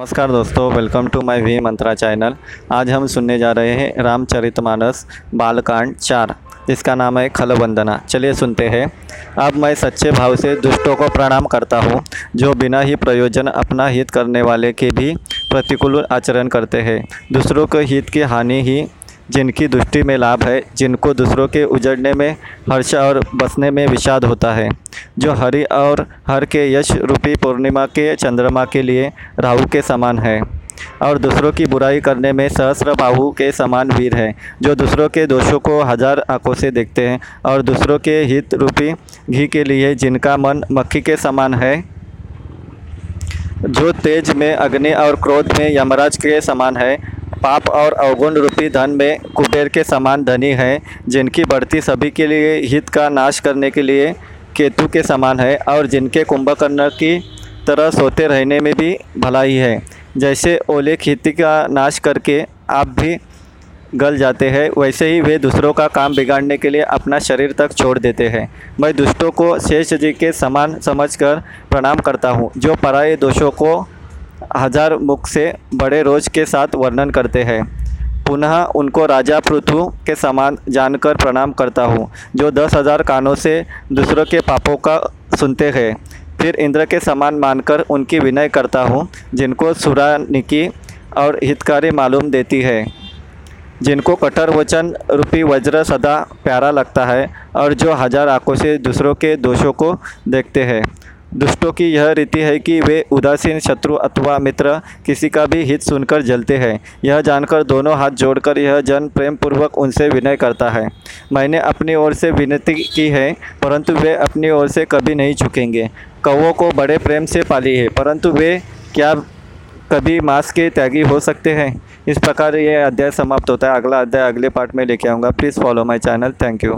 नमस्कार दोस्तों welcome to my V Mantra channel आज हम सुनने जा रहे हैं रामचरितमानस बालकांड चार। जिसका नाम है खलबंदना। चलिए सुनते हैं। अब मैं सच्चे भाव से दुष्टों को प्रणाम करता हूँ, जो बिना ही प्रयोजन अपना हित करने वाले के भी प्रतिकूल आचरण करते हैं। दूसरों के हित की हानि ही जिनकी दृष्टि में लाभ है, जिनको दूसरों के उजड़ने में, हर्ष और बसने में विषाद होता है। जो हरि और हर के यश रूपी पूर्णिमा के चंद्रमा के लिए राहु के समान है और दूसरों की बुराई करने में सहस्र बाहु के समान वीर है। जो दूसरों के दोषों को हज़ार आँखों से देखते हैं और दूसरों के हित रूपी घी के लिए जिनका मन मक्खी के समान है, जो तेज में, अग्नि और क्रोध में यमराज के समान है पाप और अवगुण रूपी धन में कुबेर के समान धनी है, जिनकी बढ़ती सभी के लिए हित का नाश करने के लिए केतु के समान है और जिनके कुंभकर्ण की तरह सोते रहने में भी भलाई है। जैसे ओले खेती का नाश करके आप भी गल जाते हैं, वैसे ही वे दूसरों का काम बिगाड़ने के लिए अपना शरीर तक छोड़ देते हैं। मैं दुष्टों को शेष जी के समान समझकर प्रणाम करता हूँ, जो पराये दोषों को हज़ार मुख से बड़े रोज के साथ वर्णन करते हैं। पुनः उनको राजा पृथु के समान जानकर प्रणाम करता हूँ, जो दस हज़ार कानों से दूसरों के पापों का सुनते हैं। फिर इंद्र के समान मानकर उनकी विनय करता हूँ, जिनको सुरानिकी और हितकारी मालूम देती है। जिनको कठोर वचन रूपी वज्र सदा प्यारा लगता है और जो हज़ार आँखों से दूसरों के दोषों को देखते हैं। दुष्टों की यह रीति है कि वे उदासीन शत्रु अथवा मित्र किसी का भी हित सुनकर जलते हैं। यह जानकर दोनों हाथ जोड़कर यह जन प्रेम पूर्वक उनसे विनय करता है। मैंने अपनी ओर से विनती की है, परंतु वे अपनी ओर से कभी नहीं झुकेंगे। कौवों को बड़े प्रेम से पाली है, परंतु वे क्या कभी मांस के त्यागी हो सकते हैं? इस प्रकार ये अध्याय समाप्त होता है। अगला अध्याय अगले पार्ट में लेके आऊँगा। Please follow my channel thank you